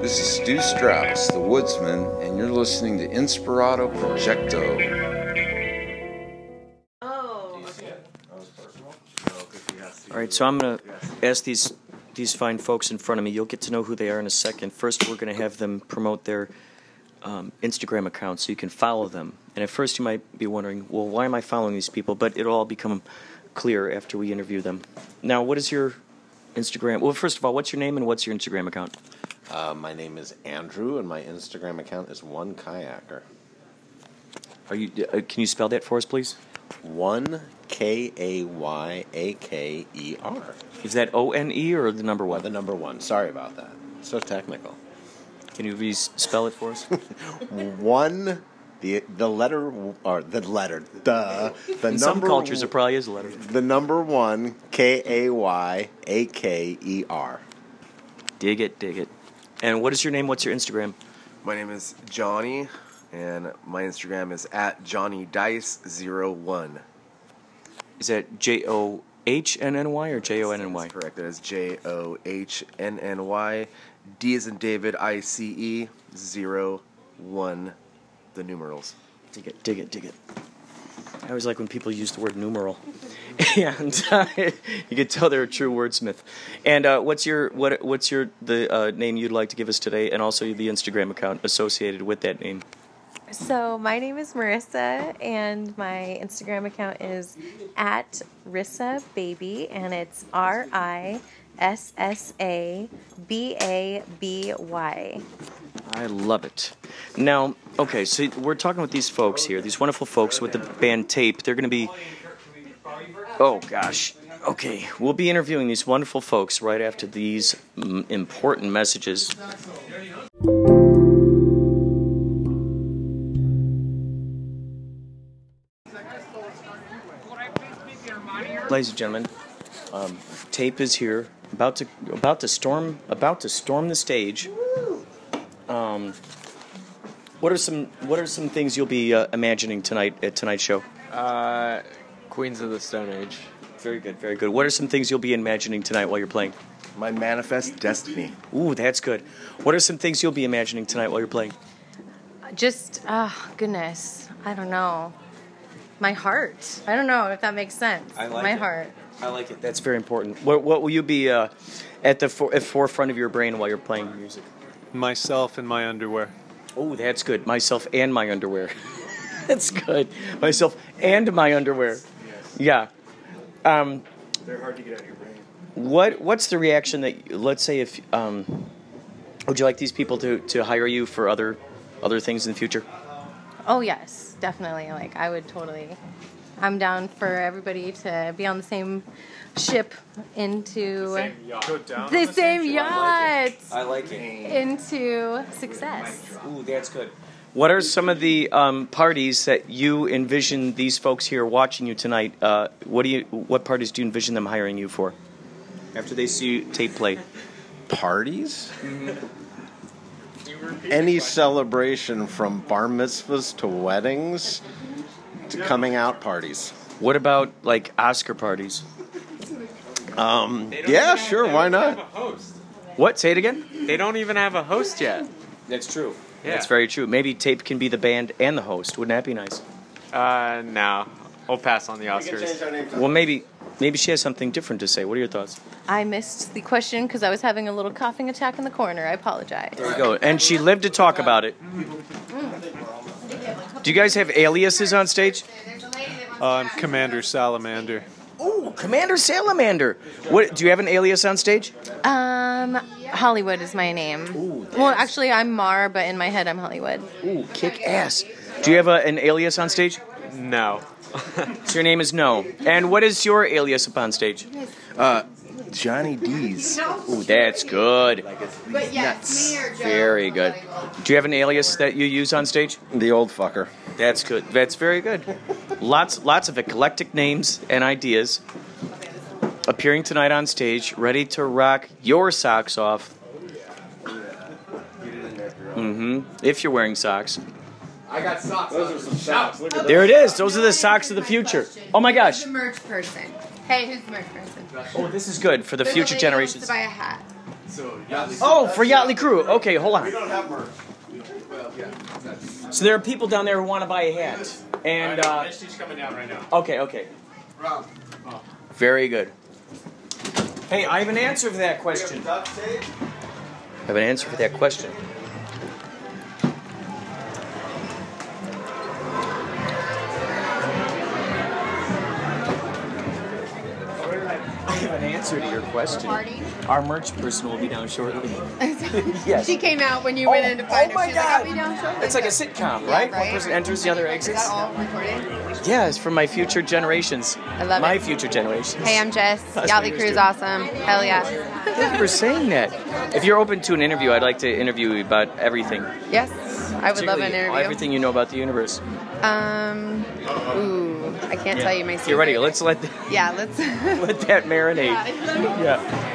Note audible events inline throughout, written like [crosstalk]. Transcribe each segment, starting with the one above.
This is Stu Strauss, the woodsman, and you're listening to Inspirato Projecto. Oh. All right, so I'm going to ask these these fine folks in front of me. You'll get to know who they are in a second. First, we're going to have them promote their um, Instagram account so you can follow them. And at first, you might be wondering, well, why am I following these people? But it'll all become clear after we interview them. Now, what is your Instagram? Well, first of all, what's your name and what's your Instagram account? Uh, my name is Andrew, and my Instagram account is one kayaker. Are you? Uh, can you spell that for us, please? One K A Y A K E R. Is that O N E or the number one? the number one. Sorry about that. So technical. Can you please spell it for us? [laughs] One. The the letter or the letter the the In some cultures, it probably is a letter. the number one K A Y A K E R. Dig it, dig it. And what is your name? What's your Instagram? My name is Johnny, and my Instagram is at Johnny Dice 01 Is that J O H N N Y or J O N N Y? Correct. That is J O H N N Y. D is in David, I C E, 01, the numerals. Dig it, dig it, dig it. I always like when people use the word numeral, [laughs] and uh, you can tell they're a true wordsmith. And uh, what's your what what's your the uh, name you'd like to give us today, and also the Instagram account associated with that name? So my name is Marissa, and my Instagram account is at Rissa Baby, and it's R I S S A B A B Y. I love it. Now, okay, so we're talking with these folks here, these wonderful folks with the band Tape. They're going to be. Oh, gosh. Okay, we'll be interviewing these wonderful folks right after these important messages. Ladies and gentlemen, um, Tape is here, about to about to storm about to storm the stage. Um, what are some What are some things you'll be uh, imagining tonight at tonight's show? Uh, Queens of the Stone Age. Very good, very good. What are some things you'll be imagining tonight while you're playing? My manifest destiny. Ooh, that's good. What are some things you'll be imagining tonight while you're playing? Just, oh, goodness. I don't know. My heart. I don't know if that makes sense. I like My it. heart. I like it. That's very important. What What will you be uh, at the for, at forefront of your brain while you're playing music? Myself and my underwear. Oh, that's good. Myself and my underwear. [laughs] that's good. Myself and my underwear. Yeah. Um, They're hard to get out of your brain. What What's the reaction that let's say if um, would you like these people to, to hire you for other other things in the future? Oh, yes, definitely. Like, I would totally. I'm down for everybody to be on the same ship into the same yacht I like it. into success. Ooh, that's good. What are some of the um, parties that you envision these folks here watching you tonight? Uh, what do you What parties do you envision them hiring you for? After they see you tape play. Parties? Any celebration from bar mitzvahs to weddings to coming out parties. What about like Oscar parties? Um, yeah, sure, why not? What? Say it again. They don't even have a host yet. That's true. Yeah. That's very true. Maybe tape can be the band and the host. Wouldn't that be nice? Uh, no. I'll pass on the Oscars. Well, maybe maybe she has something different to say. What are your thoughts? I missed the question because I was having a little coughing attack in the corner. I apologize. There you go. And she lived to talk about it. Do you guys have aliases on stage? Uh, I'm Commander Salamander. Oh, Commander Salamander. What? Do you have an alias on stage? Um, Hollywood is my name. well, actually, I'm Mar, but in my head, I'm Hollywood. Ooh, kick ass. Do you have a, an alias on stage? No. [laughs] So your name is No. And what is your alias upon stage? Uh, Johnny D's. Ooh, that's good. Nuts. Very good. Do you have an alias that you use on stage? The old fucker. That's good. That's very good. Lots, lots of eclectic names and ideas appearing tonight on stage, ready to rock your socks off. Mm-hmm. If you're wearing socks. I got socks. Those are some socks. Look at There it is. Those are the socks of the future. Oh my gosh. the merch person? Hey, who's the merch person? Oh, this is good for the There's future lady generations. To buy a hat. Oh, for Yachtly Crew. Okay, hold on. We don't have merch. So there are people down there who want to buy a hat, and uh, She's coming down right now. okay, okay. Very good. Hey, I have an answer for that question. I have an answer for that question. I have an answer to your question. Party? Our merch person will be down shortly. [laughs] yes. She came out when you went in to find oh her. my She's God. like, I'll be down shortly. It's like a sitcom, Yeah, right? right. One person enters, the other Is exits. that all recorded? Yeah, it's for my future generations. I love my it. future generations. Hey, I'm Jess. What Crew's awesome. Hell yeah. Thank you for saying that. If you're open to an interview, I'd like to interview you about everything. Yes, I would love an interview. Everything you know about the universe. Um, ooh, I can't tell you my secret. Get ready. Let's let Yeah, let's. [laughs] let that marinate. [laughs] Yeah.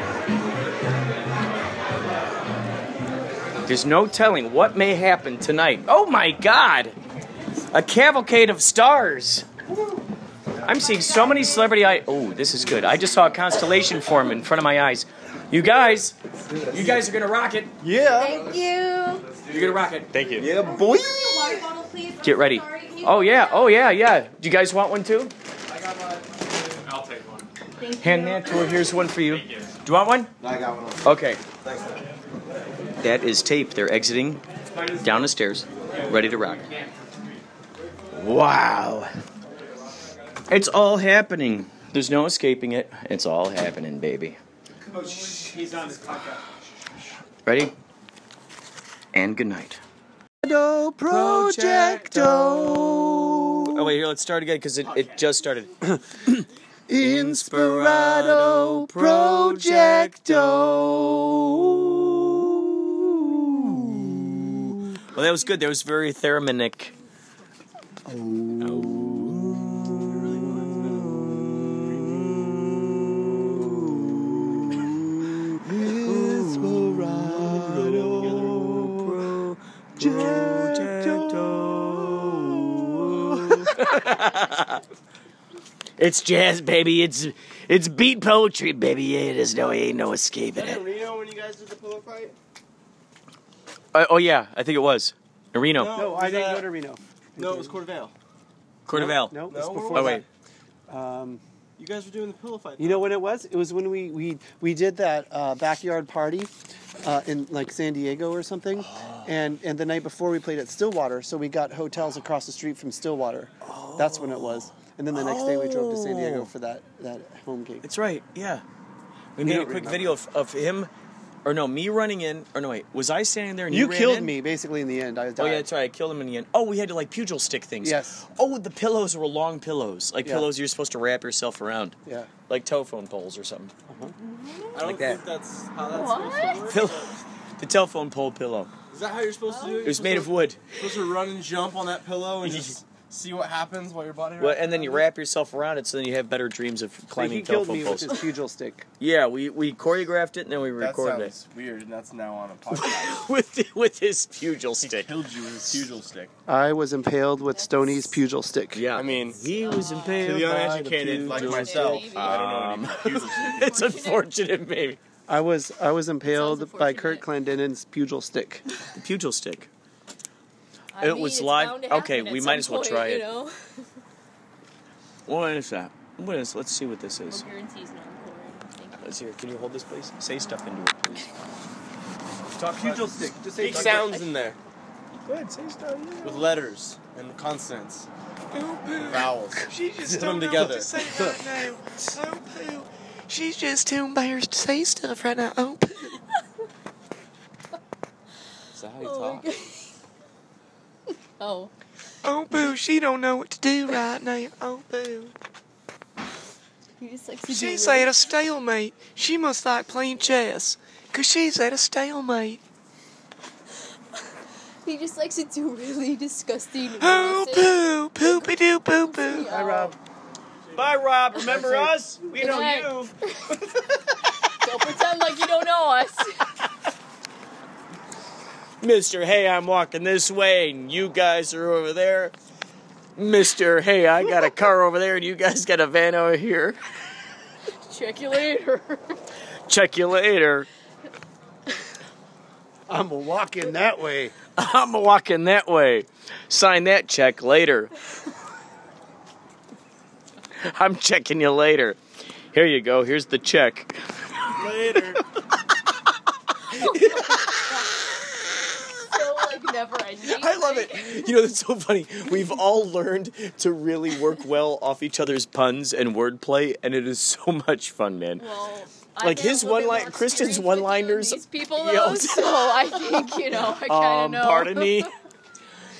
There's no telling what may happen tonight. Oh my God! A cavalcade of stars. I'm seeing so many celebrity I Oh, this is good. I just saw a constellation form in front of my eyes. You guys, you guys are gonna rock it. Yeah. Thank you. You're gonna rock it. Thank you. Yeah, boy. Water bottle, please. Get ready. Oh yeah. Oh yeah. Yeah. Do you guys want one too? I got one. I'll take one. Hand that to her. Here's one for you. Do you want one? I got one. Okay. That is tape. They're exiting down the stairs, ready to rock. Wow. It's all happening. There's no escaping it. It's all happening, baby. He's on his podcast. Ready? And good night. Projecto. Oh, wait, here, let's start again because it, it just started. Inspirato Projecto. Well, that was good. That was very thereminic. Oh. [laughs] It's jazz, baby. It's it's beat poetry, baby. Yeah, there's no ain't no escaping it. Reno when you guys did the pillow fight? Uh, oh yeah, I think it was in Reno, No, I didn't that- go to Reno. No, it was Coeur d'Alene. Cordoval. No, it No, where before Oh wait, that. Um, You guys were doing the pillow fight. you know when it was? It was when we we, we did that uh, backyard party uh, in like San Diego or something, and and the night before we played at Stillwater, so we got hotels across the street from Stillwater. That's when it was. And then the next day we drove to San Diego Oh. for that that home gig. that's right. Yeah, we You made a don't quick remember. video of, of him, or no, me running in, or no wait, was I standing there and you, You ran killed in? me basically in the end. I died. Oh yeah, that's right. I killed him in the end. Oh, we had to like pugil stick things. Yes. Oh, the pillows were long pillows, like Yeah. pillows you're supposed to wrap yourself around, Yeah. like telephone poles or something. Uh-huh. I don't like think that. that's how that's supposed to work. Pillow, the telephone pole pillow. Is that how you're supposed to do it? It was made of wood. You're supposed to run and jump on that pillow and just see what happens while your body. Well, and then you wrap yourself around it, so then you have better dreams of Like, climbing he killed me poles. with his pugil stick. [laughs] Yeah, we, we choreographed it and then we recorded That recorded sounds weird, and that's now on a [laughs] podcast. with with his pugil stick. he stick. killed you with his pugil stick. I was impaled with Stoney's pugil stick. Yeah, I mean, he was To impaled. the by uneducated like myself, stick. I don't know what Um, pugil stick it's unfortunate, baby. I was I was impaled by. Kurt Clendenin's pugil stick. The pugil stick. I It mean, was it's live- bound to okay, we might as well point, try you it. know? What is that? What is? Let's see what this is. Guarantees non-pouring. Thank you. Let's hear. Can you hold this, please? Say stuff into it, please. Talk Pugil stick. Just say sounds in there Go ahead, say stuff. with letters and consonants, vowels. [laughs] She just Put them together. right now. Oh, poo. She's just too embarrassed to say stuff right now. Oh, poo. Is that how you Oh my talk? God. Oh. Oh, boo. She don't know what to do right now. Oh, boo. He just likes to do She's at a stalemate. She must like playing chess. Cause she's at a stalemate. [laughs] He just likes to do really disgusting. Oh, voices. poo. Poopy doo poo poo. Hi, Rob. Bye, Rob. Remember us? We know you. [laughs] Don't pretend like you don't know us. [laughs] Mister, hey, I'm walking this way, and you guys are over there. Mister, hey, I got a car over there, and you guys got a van over here. Check you later. Check you later. I'm a walking that way. I'm walking that way. Sign that check later. I'm checking you later. Here you go. Here's the check. Later. [laughs] Never ending. I love it. You know, that's so funny. We've all learned to really work well off each other's puns and wordplay, and it is so much fun, man. Well, Like his one line- Christian's one-liners- doing These people, Yeah. though, [laughs] so I think you know. I kind of Um, know. pardon me. [laughs]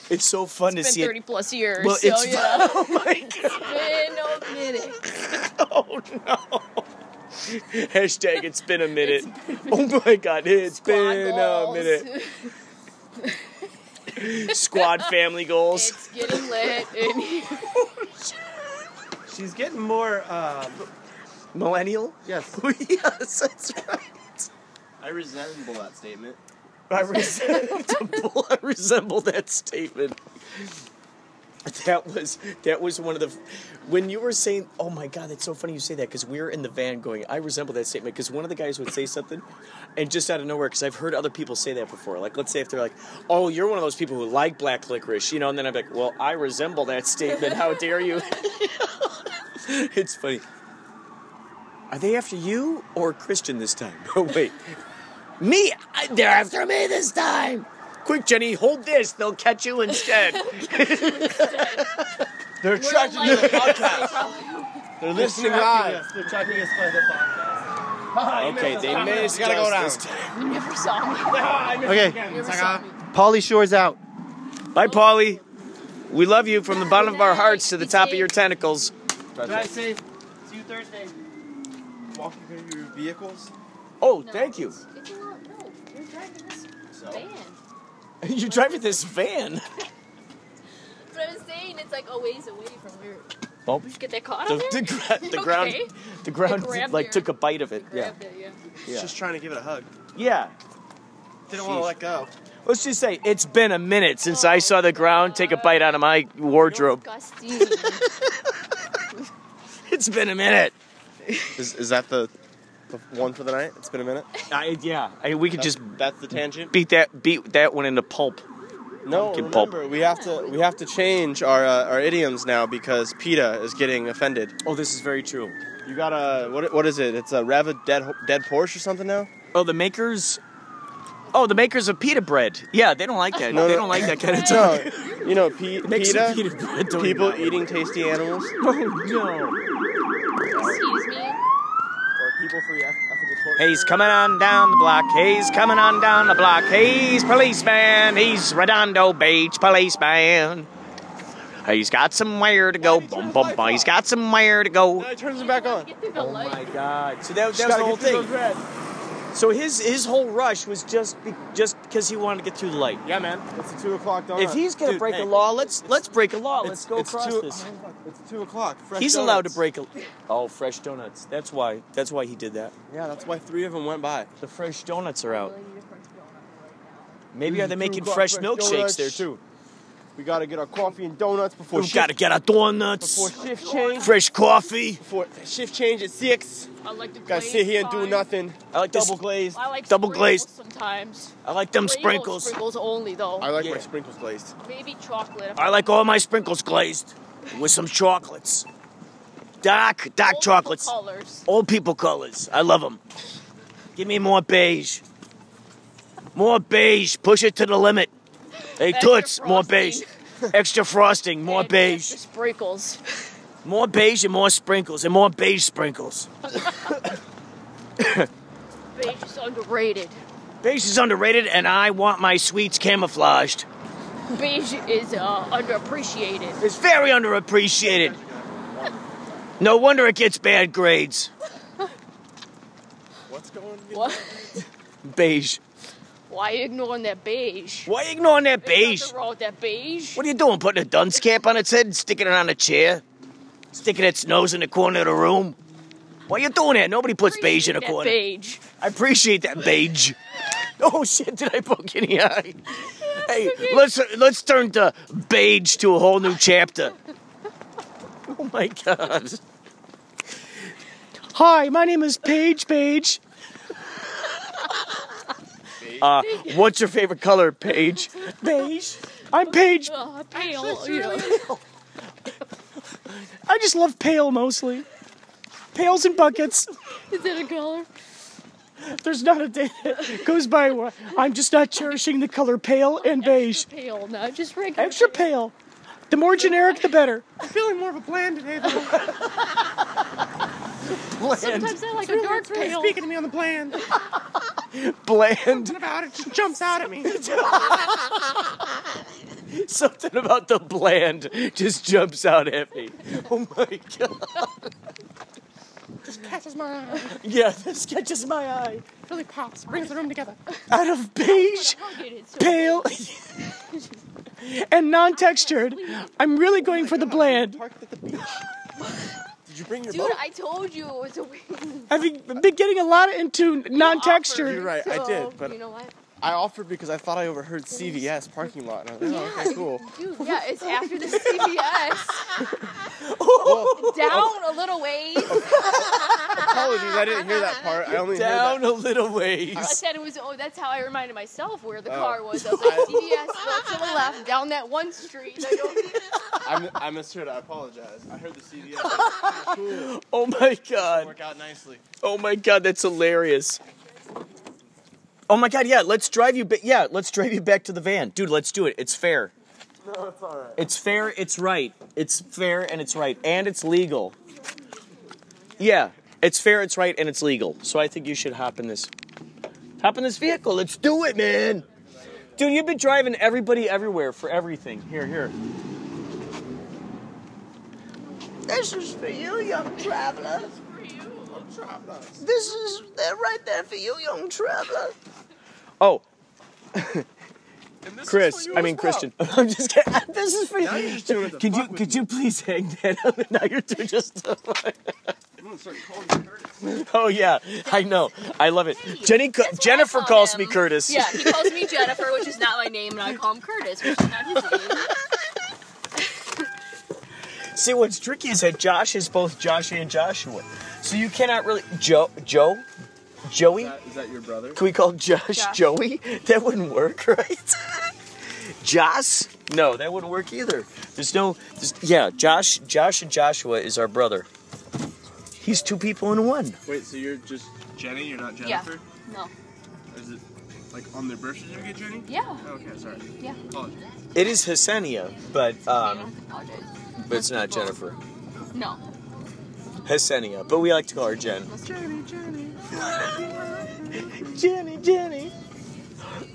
It's so fun It's to been see thirty it. plus years. Well, so it's know. [laughs] oh my god. It's been a minute. Oh no. Hashtag it's been a minute. oh my god, it's been a minute. Goals. Squad family goals. it's getting lit in here. She's getting more. Uh, Millennial? yes. [laughs] yes, that's right. I resemble that statement. I resemble, [laughs] I resemble that statement. [laughs] That was that was one of the when you were saying, "Oh my God, that's so funny you say that," because we were in the van going, "I resemble that statement," because one of the guys would say something, and just out of nowhere, because I've heard other people say that before. Like, let's say if they're like, "Oh, you're one of those people who like black licorice," you know, and then I'm like, "Well, I resemble that statement. How dare you?" [laughs] [laughs] it's funny. Are they after you or Christian this time? Oh wait. Me! I- They're after me this time! Quick, Jenny, hold this. They'll catch you instead. [laughs] They're attracted to the podcast. They're They're listening tracking live. us. They're tracking us by the podcast. [laughs] okay, they missed We gotta go us down. You never saw me. [laughs] Okay, Never saw me. Polly Shore's out. Bye, Polly. We love you from the bottom of our hearts to the top of your tentacles. Drive safe. See you Thursday. Walking through your vehicles. Oh, No, thank you. It's, it's a lot. No, you're driving this So? van. [laughs] You're driving this van. But I was saying it's like a ways away from where. Well, Did you get that caught the, on there? the, gra- the You [laughs] ground, the ground, grabbed like your- took a bite of it. You Yeah, grabbed it, yeah. yeah, Just trying to give it a hug. yeah. Didn't want to let go. Let's just say it's been a minute since I saw the ground take a bite out of my wardrobe. Disgusting. [laughs] It's been a minute. Is, is that the, the one for the night? It's been a minute. I, yeah, I, we could just That's the tangent. beat that beat that one into pulp. No, Pumpkin remember we have to we have to change our uh, our idioms now because PETA is getting offended. Oh, this is very true. You got a what? What is it? It's a Rev a dead dead Porsche or something now. Oh, the makers. Oh, the makers of pita bread. Yeah, they don't like that. No, they no. don't like that kind of talk. [laughs] No, talk. you know P- [laughs] Makers of PETA. pita bread People eating tasty animals, [laughs] Oh no. Excuse me. Or people for ethical torture. He's coming on down the block. He's coming on down the block. He's policeman. He's Redondo Beach policeman. He's got somewhere to go. Bum, bum, bum. He's got somewhere to go. No, he turns it back on. Get through the Oh my God! So that, Just that was the whole thing. Those red. So his his whole rush was just be, just because he wanted to get through the light. Yeah, man. It's a two o'clock donut. If he's gonna Dude, break hey, a law, let's let's break a law. Let's go it's across two, this. It's two o'clock. Fresh He's allowed to break a. Oh, fresh donuts. That's why. That's why he did that. Yeah, that's why three of them went by. The fresh donuts are out. Maybe are they making o'clock, fresh milkshakes donuts. there too? We gotta get our coffee and donuts before We've shift, got to get our donuts. before shift change. Fresh coffee. Before shift change at six. I like the Gotta glazed sit here and do nothing. I like this. Double glazed. I like Double glazed. sometimes. I like them Rainbow sprinkles. Sprinkles only though. I like Yeah. my sprinkles glazed. Maybe chocolate. I like all my sprinkles glazed with some chocolates. Dark, dark Multiple chocolates. Colors. Old people colors. I love them. Give me more beige. More beige. Push it to the limit. Hey, Extra Toots, more beige. Extra frosting, more And beige. Sprinkles. More beige and more sprinkles and more beige sprinkles. [coughs] Beige is underrated. Beige is underrated and I want my sweets camouflaged. Beige is uh, underappreciated. It's very underappreciated. No wonder it gets bad grades. What's going on? What? Beige. Why are you ignoring that beige? Why are you ignoring that There's beige? wrong with that beige. What are you doing? Putting a dunce cap on its head and sticking it on a chair? Sticking its nose in the corner of the room? Why are you doing that? Nobody puts beige in a That corner. beige. I appreciate that beige. [laughs] Oh shit! Did I poke you in the eye? [laughs] Hey, let's let's turn the beige to a whole new chapter. [laughs] Oh my god! Hi, my name is Paige Page. Uh, what's your favorite color, Paige? Beige. I'm Paige. Uh, pale, you know. I just love pale mostly. Pails and buckets. Is that a color? There's not a day that goes by where I'm just not cherishing the color pale and beige. Pale, not just regular. Extra pale. The more generic, the better. I'm feeling more of a bland today, though. [laughs] Sometimes I like a dark pale. Speaking to me on the bland. [laughs] [laughs] Bland. Something about it just jumps out at me. [laughs] Something about the bland just jumps out at me. Oh my god. Just catches my eye. Yeah, this catches my eye. Really pops. Brings the room together. Out of beige, pale, [laughs] and non-textured, I'm really going for the bland. Did you bring your Dude, boat? I told you it was a weird. I've been getting a lot into non-textured. You're right, I did, but you know what? I offered because I thought I overheard CVS parking lot. And I was like, oh, okay, cool. Dude, yeah, it's after the CVS. Well, Down a little ways. apologies, I didn't hear that part. I only Down heard a little ways. I said it was. Oh, that's how I reminded myself where the Oh. car was. I was [laughs] like, CVS left to the left, down that one street. I don't. that. I, I misheard. I apologize. I heard the CVS. Oh, [laughs] cool. Oh my god. Work out nicely. Oh my god, that's hilarious. Oh my god, yeah, let's drive you. Ba- yeah, let's drive you back to the van, dude. Let's do it. It's fair. No, it's all right. It's fair. It's right. It's fair and it's right and it's legal. Yeah, it's fair. It's right and it's legal. So I think you should hop in this. Hop in this vehicle. Let's do it, man. Dude, you've been driving everybody everywhere for everything. Here, here. This is for you, young traveler. This is that right there for you, young traveler. Oh. Chris, I mean Christian. [laughs] I'm just kidding. [laughs] This is for Now you. just to Could you fuck with could you please hang that up? [laughs] Now you're doing just. Gonna start calling you Curtis. oh yeah, I know. I love it. Jenny, co- Jennifer call calls him. me Curtis. Yeah, he calls me Jennifer, which is not my name, and I call him Curtis, which is not his name. See, what's tricky is that Josh is both Josh and Joshua, so you cannot really Joe Joe Joey. Is that, is that your brother? Can we call Josh, Josh. Joey? That wouldn't work, [laughs] right? Josh? No, that wouldn't work either. There's no, there's, yeah, Josh, Josh and Joshua is our brother. He's two people in one. Wait, so you're just Jenny? You're not Jennifer? Yeah. Jennifer? No. Is it like on their birth certificate, Jenny? Yeah. Oh, okay, sorry. Yeah. Apologies. It is Hassania, but um, don't apologize. But it's not Jennifer. No. Hesenia, but we like to call her Jen. Jenny, Jenny. Jenny, Jenny.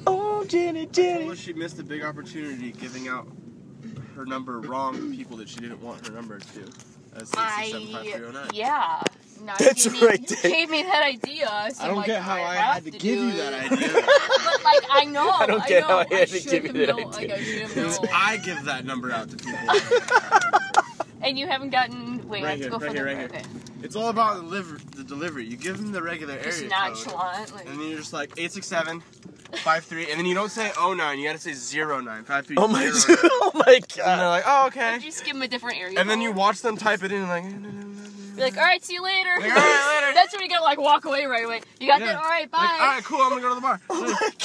Oh, Jenny, Jenny. Well, she missed a big opportunity giving out her number wrong to people that she didn't want her number to. As I 6675309. yeah. Now That's you gave me, right, You gave me that idea. So I don't like, get how I, have had to to give you that [laughs] idea. But like I know. I don't get know, how I had to give you that known, idea. Like I should have Because known. I give that number out to people. [laughs] And you haven't gotten. Wait, I Right have here, to go right for here, the. right here. okay. It's all about the delivery. The delivery. You give them the regular Just area code. Like, and then you're just like eight six seven, five three, and then you don't say oh nine. You gotta say zero nine, five three. Oh my, zero, [laughs] nine. oh my god. And they're like, oh okay. just give them a different area. And then you watch them type it in, and like. Be like, all right, see you later. Like, all right, [laughs] later. That's when you gotta like walk away right away. You got Yeah. that? All right, bye. Like, all right, cool. I'm gonna go to the bar. [laughs] Oh my god. [laughs]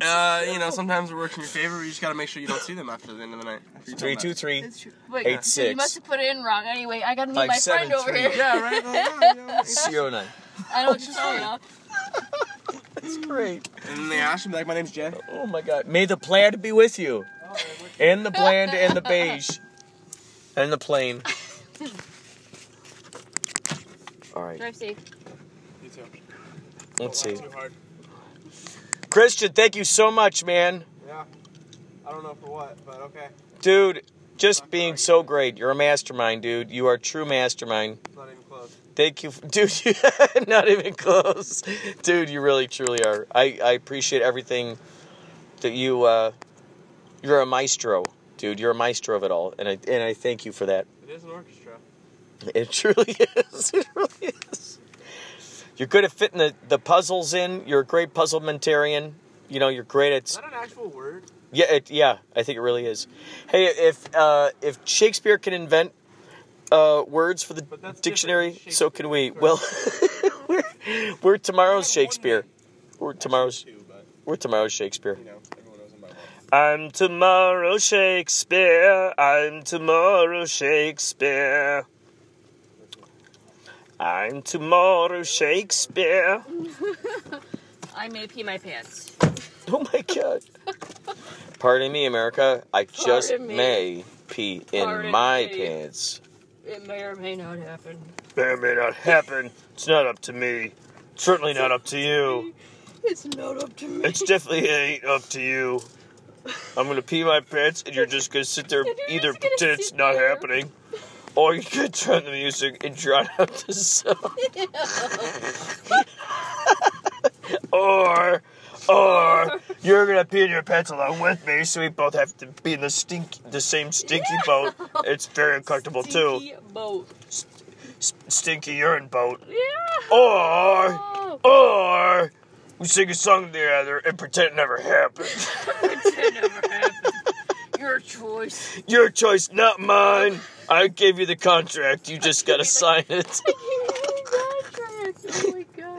Uh, you know, sometimes it works in your favor. You just gotta make sure you don't see them after the end of the night. After you tell Three them two three. That's true. Wait, Eight, so you must have put it in wrong. Anyway, I gotta meet Five, my seven, friend over here. Yeah, right. Well, yeah, you know. Zero nine. I know what you're talking about. That's great. And they ask me like, my name's Jay. Oh my god. May the plaid be with you. And the bland and the beige. And the plain. Alright, Drive safe. You too. let's see. Too hard. Christian, thank you so much, man. Yeah. I don't know for what, but okay. Dude, just being so great. You're a mastermind, dude. You are a true mastermind. Not even close. Thank you, [laughs] dude. [laughs] Not even close, dude. You really, truly are. I, I appreciate everything that you. Uh, you're a maestro, dude. You're a maestro of it all, and I and I thank you for that. It is an orchestra. It truly [laughs] is. It really is. You're good at fitting the, the puzzles in. You're a great puzzlementarian. You know, you're great at. Is at. that an actual word? Yeah, it, yeah. I think it really is. Hey, if uh, if Shakespeare can invent uh, words for the dictionary, so can we. Well, [laughs] we're, we're tomorrow's Shakespeare. We're tomorrow's. But We're tomorrow Shakespeare. You know, everyone knows him by heart. I'm tomorrow Shakespeare. I'm tomorrow Shakespeare. I'm tomorrow Shakespeare. [laughs] I may pee my pants. [laughs] Oh my god. Pardon me, America. I just Pardon me. may pee in Pardon my me. pants. It may or may not happen. May or may not happen. It's not up to me. Certainly not up to you. It's not up to me. It's definitely ain't up to you. I'm gonna pee my pants, and you're just gonna sit there, [laughs] And either pretend it's not happening, or you could turn the music and drown out the sound. [laughs] or, or you're gonna pee in your pants along with me, so we both have to be in the stink, the same stinky boat. It's very uncomfortable too. Stinky boat. S- stinky urine boat. Yeah. Or, Oh. or we sing a song together and pretend it never happened. [laughs] Pretend it never happened. Your choice. Your choice, not mine. I gave you the contract. You just gotta [laughs] sign it. Oh my god.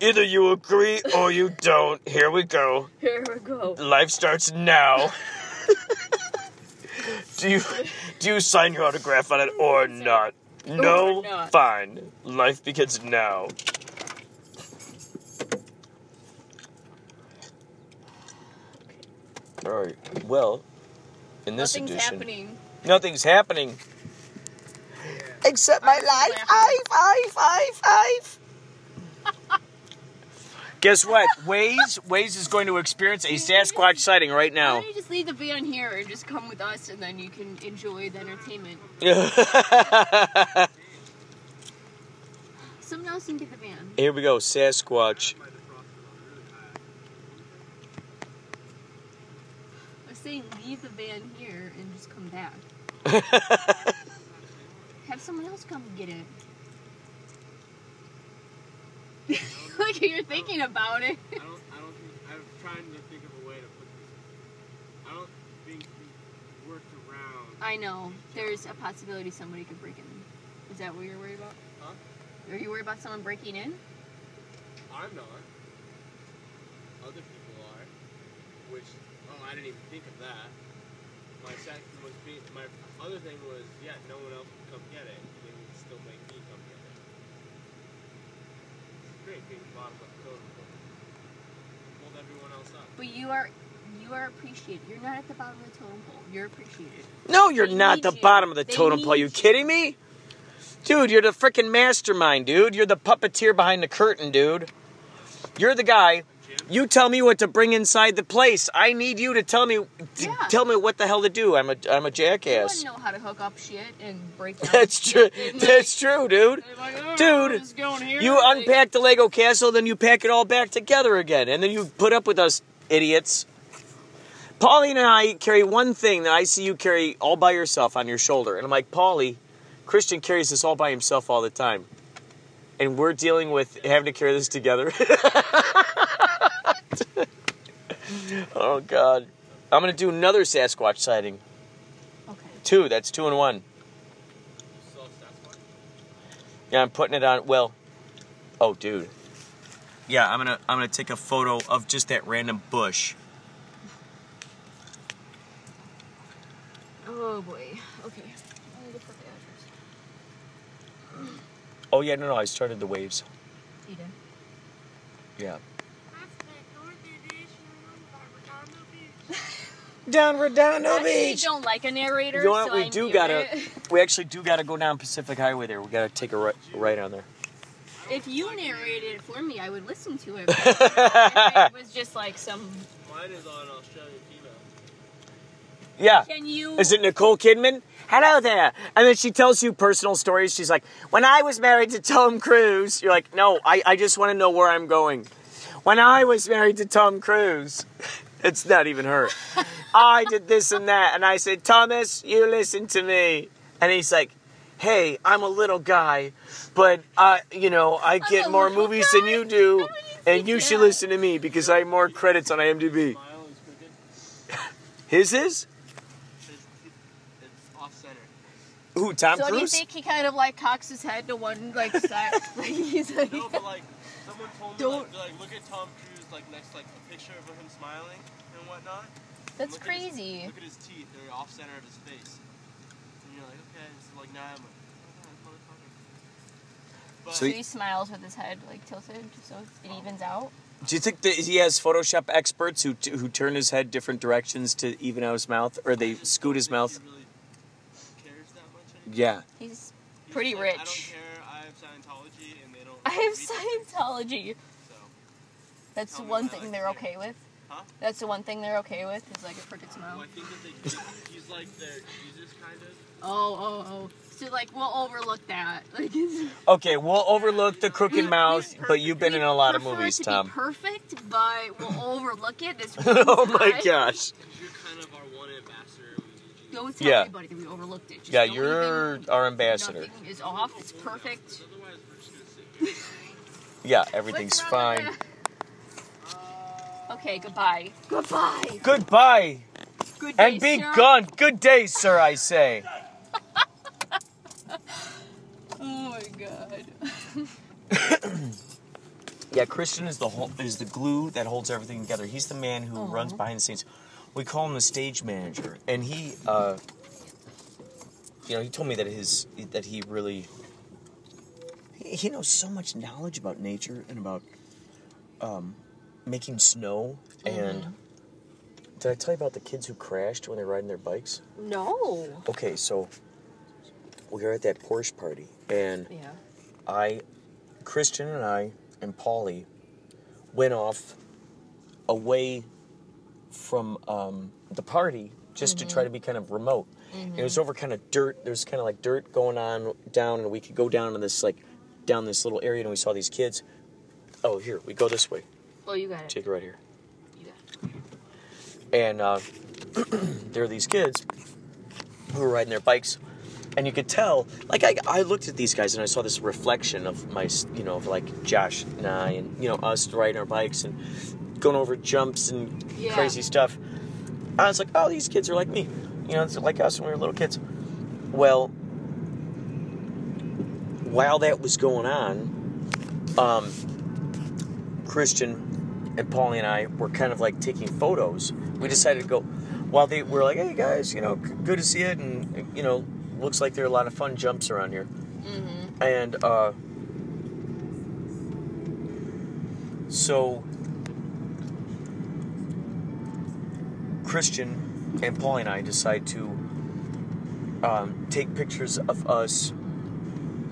Either you agree or you don't. Here we go. Here we go. Life starts now. [laughs] [laughs] do you do you sign your autograph on it or not? No, Or not. fine. Life begins now. All right. Well, in this Nothing's edition, happening. nothing's happening. Except my life. I, I, I, I. Guess what? Waze, Waze is going to experience a Sasquatch sighting right Why now. don't you just leave the van here and just come with us and then you can enjoy the entertainment. [laughs] Someone else can get the van. Here we go, Sasquatch. I was saying leave the van here and just come back. [laughs] Have someone else come get it. [laughs] Look, you're thinking about it. I don't. I don't think. I'm trying to think of a way to put this. I don't think we worked around. I know. There's a possibility somebody could break in. Is that what you're worried about? Huh? Are you worried about someone breaking in? I'm not. Other people are. Which. I didn't even think of that. My second was being. My other thing was, yeah, no one else would come get it. They would still make me come get it. It's great being bottom of the totem pole. Hold everyone else up. But you are you are appreciated. You're not at the bottom of the totem pole. You're appreciated. No, you're They not the you. bottom of the They totem pole. need You you. kidding me? Dude, you're the freaking mastermind, dude. You're the puppeteer behind the curtain, dude. You're the guy. You tell me what to bring inside the place. I need you to tell me to Yeah. tell me what the hell to do. I'm a I'm a jackass. know how to hook up shit and break. [laughs] That's true. That's true, dude. Like, oh, Dude. You unpack the Lego castle, then you pack it all back together again, and then you put up with us idiots. Pauline and I carry one thing that I see you carry all by yourself on your shoulder, and I'm like, Paulie, Christian carries this all by himself all the time, and we're dealing with having to carry this together. [laughs] [laughs] [laughs] oh God, I'm gonna do another Sasquatch sighting. Okay. Two. That's two and one. Yeah, I'm putting it on. Well, oh, dude. Yeah, I'm gonna I'm gonna take a photo of just that random bush. Oh boy. Okay. I need to put the address. Oh yeah, no, no, I started the Waze. You did. Yeah. Down Redondo Actually, Beach. don't like a narrator. You know what? so we I do gotta. it. We actually do gotta go down Pacific Highway there. We gotta take a right, right on there. If you narrated it for me, I would listen to it. But [laughs] it was just like some. Mine is on Australian female. Yeah. Can you? Is it Nicole Kidman? Hello there. And then she tells you personal stories. She's like, when I was married to Tom Cruise, you're like, no, I, I just want to know where I'm going. When I was married to Tom Cruise, [laughs] it's not even her. I did this and that. And I said, Thomas, you listen to me. And he's like, hey, I'm a little guy, but, uh, you know, I get more little movies than you do. You And think you should that? listen to me because I have more credits on IMDb. Smile is [laughs] crooked. His is? It's, it's off center. Who, Tom so do you think he kind of like cocks his head to one like side? [laughs] like he's like. No, but like someone told me, Don't- like, like look at Tom Cruise like next like a picture of him smiling and whatnot. That's Look at his- crazy. look at his teeth; they're off center of his face. And you're like, okay, so like now I'm like, oh, this motherfucker. But So he smiles with his head like tilted, so it oh. evens out. Do you think that he has Photoshop experts who who turn his head different directions to even out his mouth, or they scoot his mouth? Yeah. He's pretty He's like, rich. I don't care. I have Scientology, and they don't. I have read Scientology. So. That's the one thing they're okay with. Huh? That's the one thing they're okay with is like a crooked smile. Well, I think that they, [laughs] he's like their Jesus kind of. Oh, oh, oh. So like we'll overlook that. [laughs] Like Okay, we'll overlook the crooked mouth, but you've been in a lot of movies, it to Tom. Be perfect, but we'll [laughs] overlook it. This oh one my time. gosh. You're kind of our one ambassador. We need you. Don't tell Yeah. anybody that we overlooked it. Just Yeah, you're even- our ambassador. Nothing is off. It's oh, perfect. Otherwise, we're just gonna sit here. Yeah, everything's What's wrong fine. That? Okay, goodbye. Goodbye. Goodbye. Good day, And be sir. gone. Good day, sir, I say. [laughs] Oh my god. [coughs] Yeah, Christian is the whole, is the glue that holds everything together. He's the man who runs behind the scenes. We call him the stage manager, and he, uh, you know, he told me that his that he really he, he knows so much knowledge about nature and about um, making snow. Mm-hmm. And did I tell you about the kids who crashed when they were riding their bikes? No. Okay, so we were at that Porsche party, and Yeah. I, Christian and I and Polly went off away from um, the party just to try to mm-hmm. be kind of remote. It was mm-hmm. over kind of dirt. There's kind of like dirt going on down, and we could go down in this like down this little area, and we saw these kids. Oh, here we go this way. Oh, you got it. Take it right here. You got And uh, [clears throat] there are these kids who are riding their bikes, and you could tell. Like I, I looked at these guys and I saw this reflection of my, you know, of like Josh and I, and you know us riding our bikes and going over jumps and Yeah. crazy stuff. I was like, oh, these kids are like me. You know, it's like us when we were little kids. Well, while that was going on, um, Christian and Paulie and I were kind of like taking photos. We decided to go while they were like, "Hey guys, you know, good to see it," and you know, looks like there are a lot of fun jumps around here. Mm-hmm. And uh, so Christian and Paulie and I decide to um, take pictures of us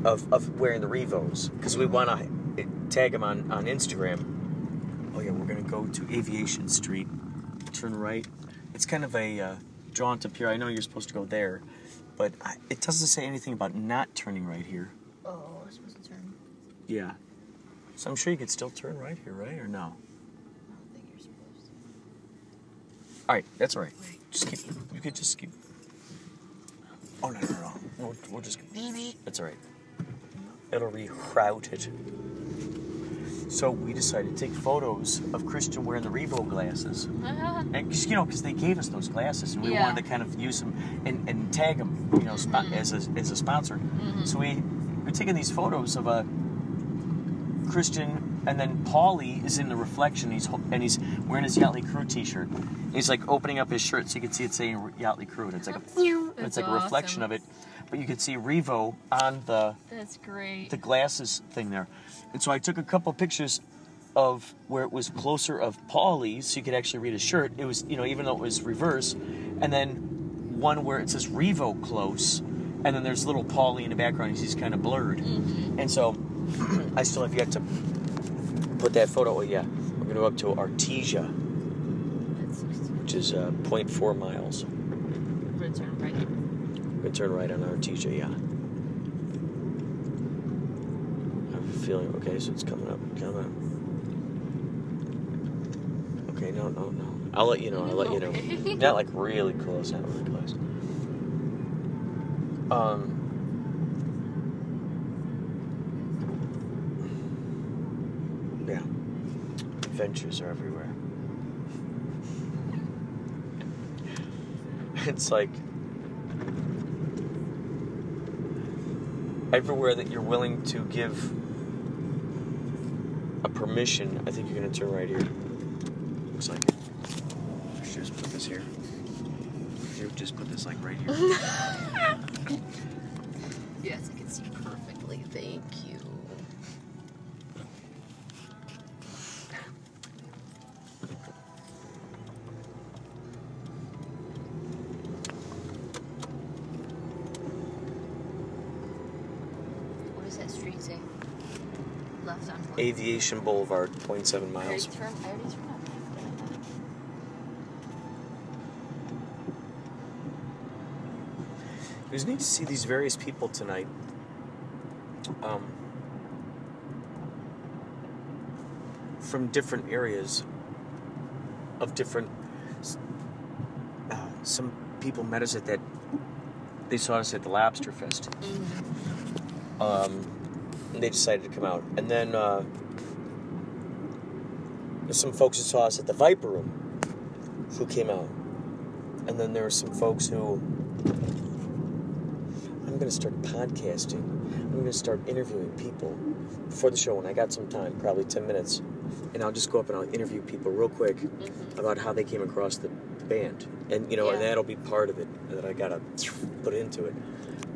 of, of wearing the Revos because we want to tag them on, on Instagram. Oh yeah, we're gonna go to Aviation Street, turn right. It's kind of a uh, jaunt up here. I know you're supposed to go there, but I, it doesn't say anything about not turning right here. Oh, I'm supposed to turn. Yeah. So I'm sure you could still turn right here, right? Or no? I don't think you're supposed to. All right, that's all right. Just keep. You could just keep. Oh no no no! We'll, we'll just. That's all right. It'll reroute it. So we decided to take photos of Christian wearing the Revo glasses, uh-huh. and 'cause, you know, because they gave us those glasses, and we Yeah. wanted to kind of use them and, and tag them, you know, spo- mm-hmm. as a as a sponsor. Mm-hmm. So we we're taking these photos of a Christian, and then Paulie is in the reflection. He's and he's wearing his Yachtly Crew T-shirt. He's like opening up his shirt so you can see it saying Yachtly Crew, and it's like a [laughs] it's like a reflection of it. But you can see Revo on the That's great. the glasses thing there. And so I took a couple pictures of where it was closer of Paulie, so you could actually read his shirt. It was, you know, even though it was reverse, and then one where it says Revo close, and then there's little Paulie in the background. He's kind of blurred, and so [clears throat] I still have yet to put that photo. Oh yeah, we're gonna go up to Artesia, which is uh, 0.4 miles. We're gonna turn right. We're gonna turn right on Artesia, yeah. I have a feeling, okay, so it's coming up, coming up. Okay, no, no, no. I'll let you know, I'll let you know. Not like really close, not really close. Um, yeah. Adventures are everywhere. [laughs] It's like everywhere that you're willing to give permission, I think you're going to turn right here. looks like it. I should just put this here. You just put this like right here. [laughs] Yes, I can see perfectly. Thank you. Aviation Boulevard, 0.7 I already miles. I already turned on that. It was neat to see these various people tonight. Um, from different areas of different. Uh, some people met us at that. They saw us at the Lobster Fest. Um, and they decided to come out, and then uh, there's some folks who saw us at the Viper Room, who came out, and then there were some folks who I'm going to start podcasting. I'm going to start interviewing people before the show when I got some time, probably 10 minutes. And I'll just go up and I'll interview people real quick about how they came across the band. And, you know, and that'll be part of it that I got to put into it.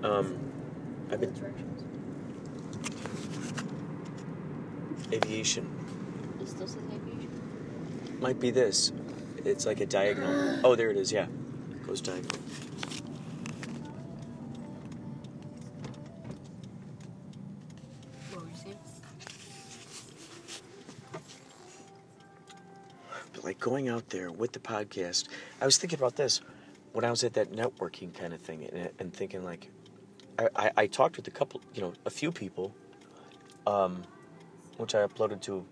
Um, I've been aviation. It still says aviation. Might be this. It's like a diagonal. [gasps] Oh, there it is. Yeah, it goes diagonal. What were you saying? But like going out there with the podcast, I was thinking about this when I was at that networking kind of thing, and, and thinking like, I, I, I talked with a couple, you know, a few people, um, which I uploaded to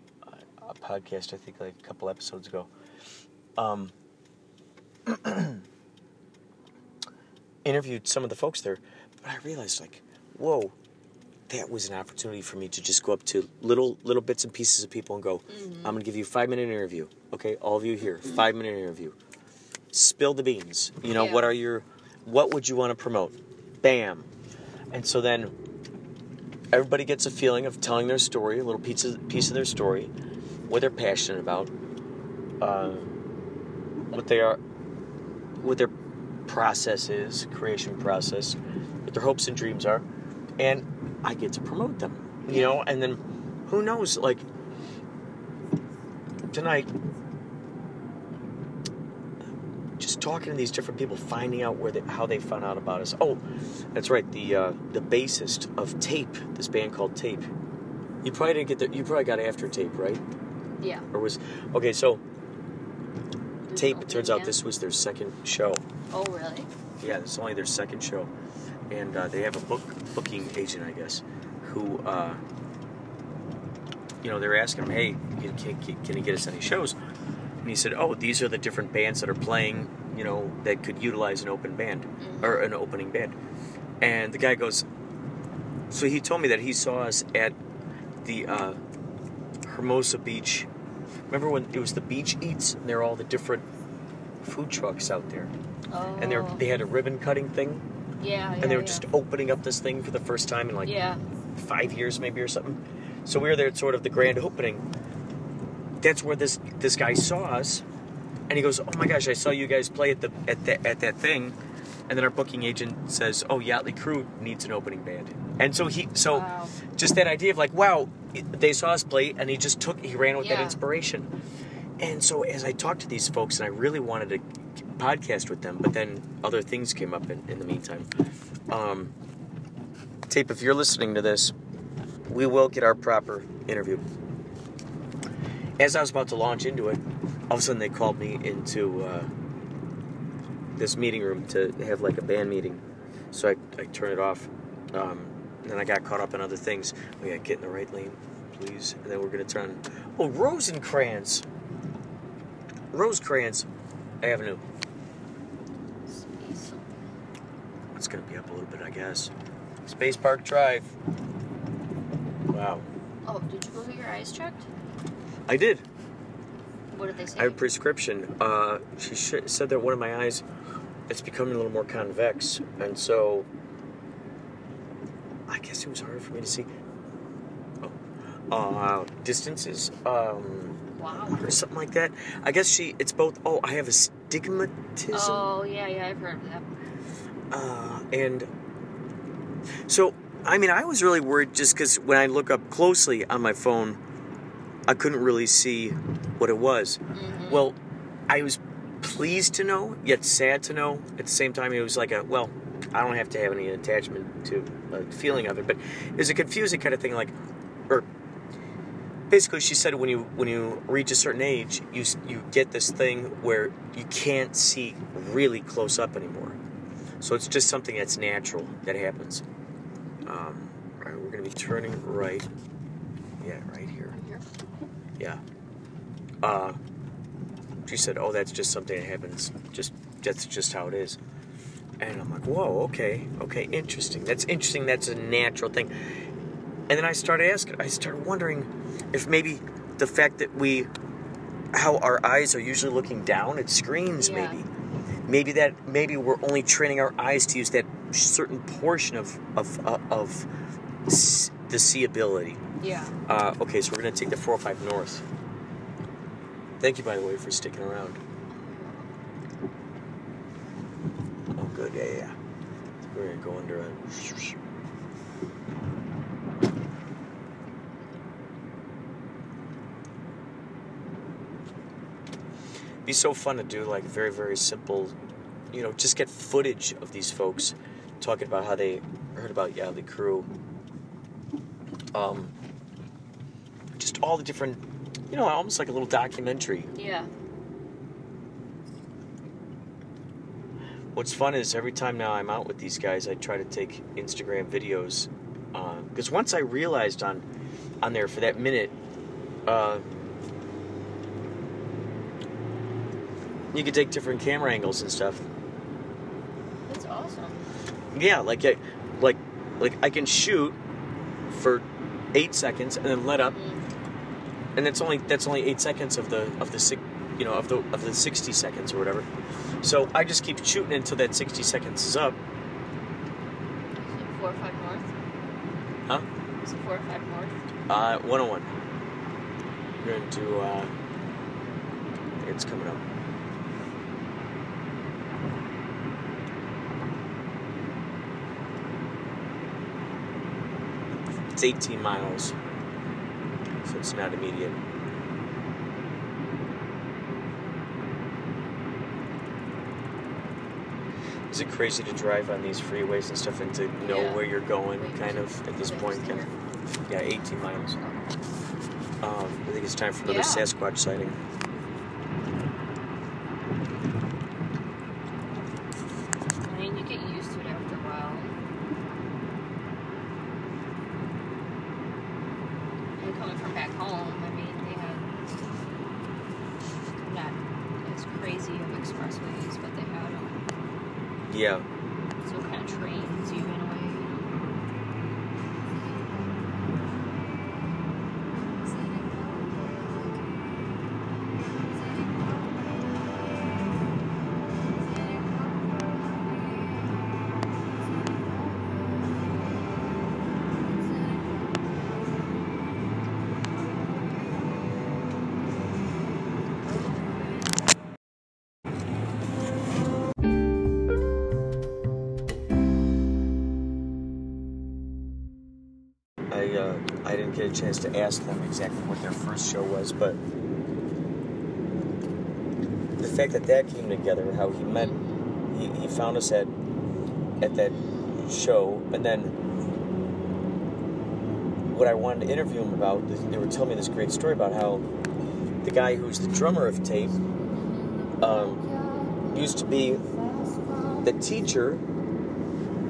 a, podcast I think like a couple episodes ago. Um, [clears throat] interviewed some of the folks there, but I realized like, whoa, that was an opportunity for me to just go up to little little bits and pieces of people and go, I'm gonna give you a five minute interview. Okay, all of you here, five minute interview. Spill the beans. You know, Yeah. what are your what would you want to promote? Bam. And so then everybody gets a feeling of telling their story, a little piece of, piece of their story, what they're passionate about, uh, what they are, what their process is, creation process, what their hopes and dreams are, and I get to promote them, you know. And then who knows, like tonight, just talking to these different people, finding out where they, how they found out about us. Oh, that's right, the uh, the bassist of Tape, this band called Tape. You probably didn't get the, you probably got after Tape, right? Yeah. Or was okay? So Tape. It turns out this was their second show. Oh, really? Yeah, it's only their second show, and uh, they have a book booking agent, I guess, who, uh, you know, they're asking him, "Hey, can, can, can you get us any shows?" And he said, "Oh, these are the different bands that are playing, you know, that could utilize an open band or an opening band." And the guy goes, "So he told me that he saw us at the uh, Hermosa Beach. Remember when it was the Beach Eats? And there are all the different food trucks out there." Oh. and they are they had a ribbon cutting thing, Yeah. and they were yeah. just opening up this thing for the first time in like Yeah. five years, maybe or something. So we were there at sort of the grand opening. That's where this this guy saw us, and he goes, "Oh my gosh, I saw you guys play at the at that at that thing." And then our booking agent says, "Oh, Yachtley Crew needs an opening band." And so he so Wow. just that idea of like, wow, they saw us play, and he just took he ran with that inspiration. And so as I talked to these folks, and I really wanted to podcast with them, but then other things came up in, in the meantime. Um, Tape, if you're listening to this, we will get our proper interview. As I was about to launch into it, all of a sudden they called me into uh, this meeting room to have like a band meeting. So I, I turned it off. Um, and then I got caught up in other things. We got to get in the right lane, please. And then we're going to turn. Oh, Rosencrantz! Rosecrans Avenue. It's going to be up a little bit, I guess. Space Park Drive. Wow. Oh, did you go get your eyes checked? I did. What did they say? I have a prescription. Uh, she sh- said that one of my eyes, it's becoming a little more convex, and so I guess it was hard for me to see. Oh, uh, distances. Um, Wow. or something like that. I guess she. It's both. Oh, I have a astigmatism. Oh yeah, yeah, I've heard of that. Uh, and so, I mean, I was really worried just because when I look up closely on my phone, I couldn't really see what it was. Well, I was pleased to know, yet sad to know. At the same time, it was like a well, I don't have to have any attachment to a feeling of it, but it was a confusing kind of thing. Like, or basically, she said when you when you reach a certain age, you you get this thing where you can't see really close up anymore. So it's just something that's natural that happens. Um, all right, we're going to be turning right. Yeah, right here. Yeah. Uh, she said, "Oh, that's just something that happens. Just that's just how it is." And I'm like, "Whoa, okay, okay, interesting. That's interesting. That's a natural thing." And then I started asking. I started wondering if maybe the fact that we, how our eyes are usually looking down at screens, Yeah. maybe maybe that maybe we're only training our eyes to use that certain portion of of uh, of s- the seeability. Yeah. Uh, okay, so we're gonna take the 405 north. Thank you, by the way, for sticking around. Oh, good. Yeah, yeah. We're gonna go under a. Be so fun to do like very very simple, you know, just get footage of these folks talking about how they heard about Yachtley Crew. Um, just all the different, you know, almost like a little documentary. Yeah. What's fun is every time now I'm out with these guys, I try to take Instagram videos. Because once I realized on on there for that minute, uh, you could take different camera angles and stuff. That's awesome. Yeah, like I, like like I can shoot for eight seconds and then let up, and that's only that's only eight seconds of the of the six, you know of the of the sixty seconds or whatever. So I just keep shooting until that sixty seconds is up. Is four or five north? Huh? Is it four or five north? Uh, 101. We're going to, uh, it's coming up. It's 18 miles, so it's not immediate. Is it crazy to drive on these freeways and stuff and to know Yeah. where you're going, kind of, at this point? Kind of, yeah, 18 miles. Um, I think it's time for another Yeah. Sasquatch sighting. I mean, you get used to it after a while. And coming from back home, I mean, they have not as crazy of expressways, but they have them. Yeah. So it kind of trains you get a chance to ask them exactly what their first show was, but the fact that that came together, how he met, he, he found us at at that show, and then what I wanted to interview him about, they were telling me this great story about how the guy who's the drummer of Tape um, used to be the teacher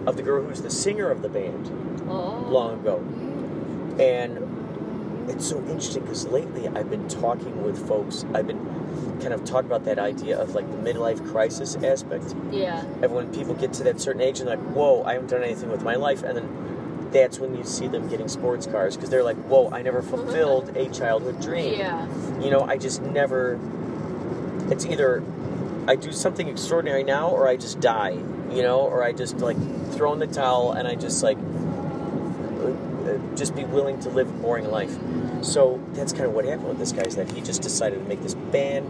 of the girl who's the singer of the band Oh. long ago. And it's so interesting because lately I've been talking with folks, I've been kind of talking about that idea of like the midlife crisis aspect. Yeah. And when people get to that certain age and like, whoa, I haven't done anything with my life. And then that's when you see them getting sports cars because they're like, whoa, I never mm-hmm. fulfilled a childhood dream. Yeah. You know, I just never. It's either I do something extraordinary now or I just die. You know, or I just like throw in the towel and I just like just be willing to live a boring life. So that's kind of what happened with this guy is that he just decided to make this band.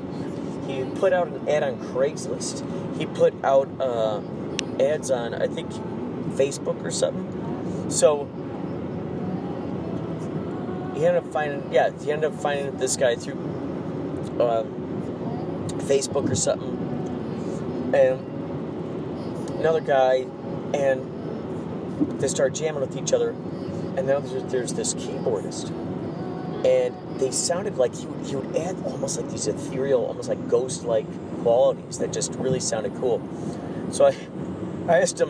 He put out an ad on Craigslist. He put out uh, ads on I think Facebook or something. So he ended up finding yeah he ended up finding this guy through uh, Facebook or something, and another guy, and they start jamming with each other. And now there's, there's this keyboardist, and they sounded like he would, he would add almost like these ethereal, almost like ghost-like qualities that just really sounded cool. So I, I asked him,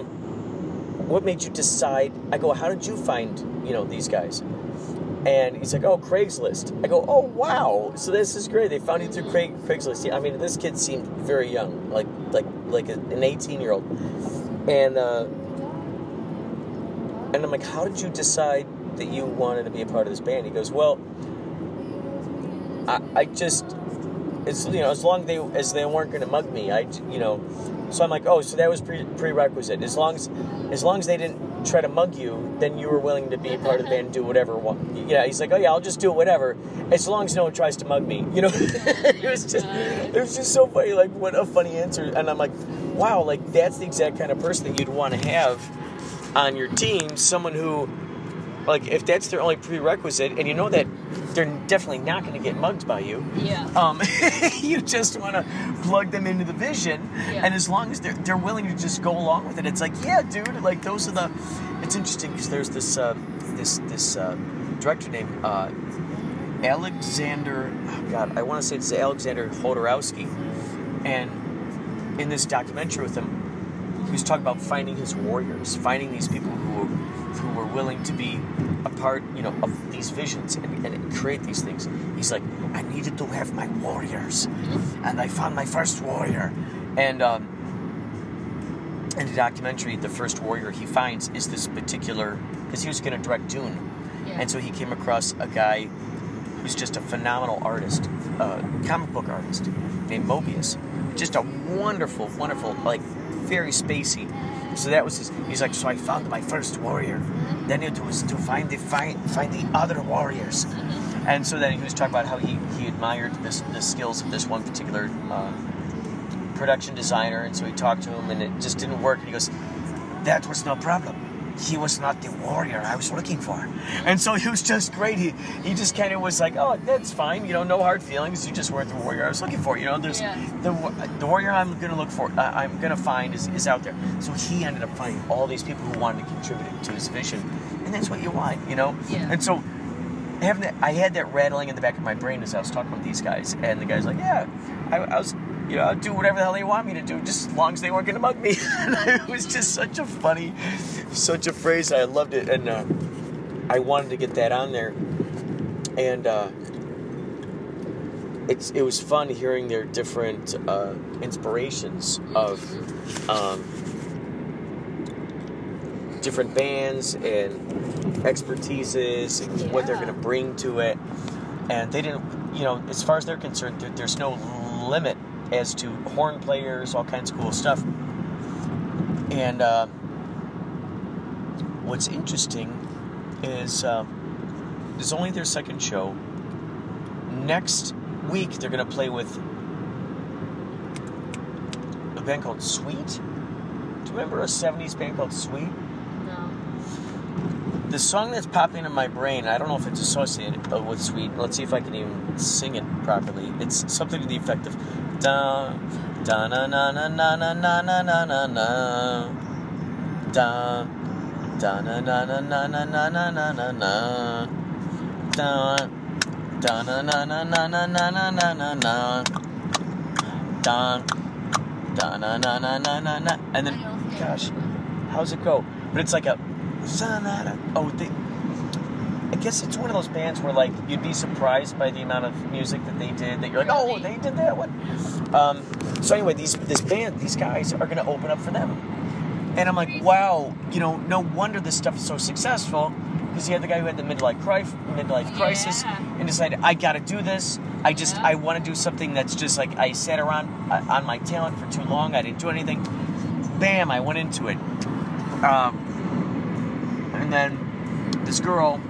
"What made you decide?" I go, "How did you find you know these guys?" And he's like, "Oh, Craigslist." I go, "Oh, wow! So this is great. They found you through Craig, Craigslist." Yeah, I mean, this kid seemed very young, like like like an eighteen-year-old, and uh, and I'm like, "How did you decide that you wanted to be a part of this band?" He goes, "Well, I, I just it's you know as long as they as they weren't going to mug me, I you know." So I'm like, oh, so that was pre- prerequisite. As long as, as long as they didn't try to mug you, then you were willing to be a part of the band and do whatever. Yeah, he's like, oh yeah, I'll just do whatever, as long as no one tries to mug me. You know, [laughs] it was just, it was just so funny. Like, what a funny answer. And I'm like, wow, like that's the exact kind of person that you'd want to have on your team. Someone who, like, if that's their only prerequisite, and you know that they're definitely not going to get mugged by you. Yeah. Um, [laughs] you just want to plug them into the vision, Yeah. and as long as they're they're willing to just go along with it, it's like, yeah, dude. Like those are the. It's interesting because there's this uh, this this uh, director named uh, Alexander. Oh God, I want to say it's Alexander Jodorowsky, and in this documentary with him, he was talking about finding his warriors, finding these people who who were willing to be a part, you know, of these visions and, and create these things. He's like, I needed to have my warriors, and I found my first warrior, and um, in the documentary, the first warrior he finds is this particular because he was going to direct Dune, Yeah. and so he came across a guy who's just a phenomenal artist, uh, comic book artist named Moebius. Just a wonderful, wonderful, like very spacey. So that was his. He's like, so I found my first warrior. Then it was to find the find find the other warriors. And so then he was talking about how he, he admired this the skills of this one particular uh, production designer, and so he talked to him, and it just didn't work. And he goes, "That was no problem. He was not the warrior I was looking for." And so he was just great. He he just kind of was like, "Oh, that's fine. You know, no hard feelings. You just weren't the warrior I was looking for. You know, there's Yeah. the the warrior I'm gonna look for. Uh, I'm gonna find is, is out there." So he ended up finding all these people who wanted to contribute to his vision, and that's what you want, you know. Yeah. And so having that, I had that rattling in the back of my brain as I was talking with these guys, and the guy's like, "Yeah, I, I was, you know, I'd do whatever the hell they want me to do, just as long as they weren't to mug me." [laughs] it was just such a funny, such a phrase. I loved it, and uh, I wanted to get that on there, and uh, it's it was fun hearing their different uh, inspirations of. Um, different bands and expertises and what they're going to bring to it. And they didn't, you know, as far as they're concerned, there, there's no limit as to horn players, all kinds of cool stuff. And uh, what's interesting is uh, this is only their second show. Next week, they're going to play with a band called Sweet. Do you remember a 70s band called Sweet? The song that's popping in my brain, I don't know if it's associated uh, with Sweet. Let's see if I can even sing it properly. It's something to the effect of da da na na na na na na na na na na da da na na na na na na na na na na da da na na na na na na na na na na da da na na na na na na and then gosh how's it go but it's like a oh they I guess it's one of those bands where like you'd be surprised by the amount of music that they did that you're like oh they did that one. Um, so anyway these this band these guys are gonna open up for them. And I'm like wow you know no wonder this stuff is so successful because you had the guy who had the midlife crisis midlife crisis and decided I gotta do this. I just I want to do something that's just like I sat around uh, on my talent for too long. I didn't do anything. Bam I went into it. Um, and then this girl,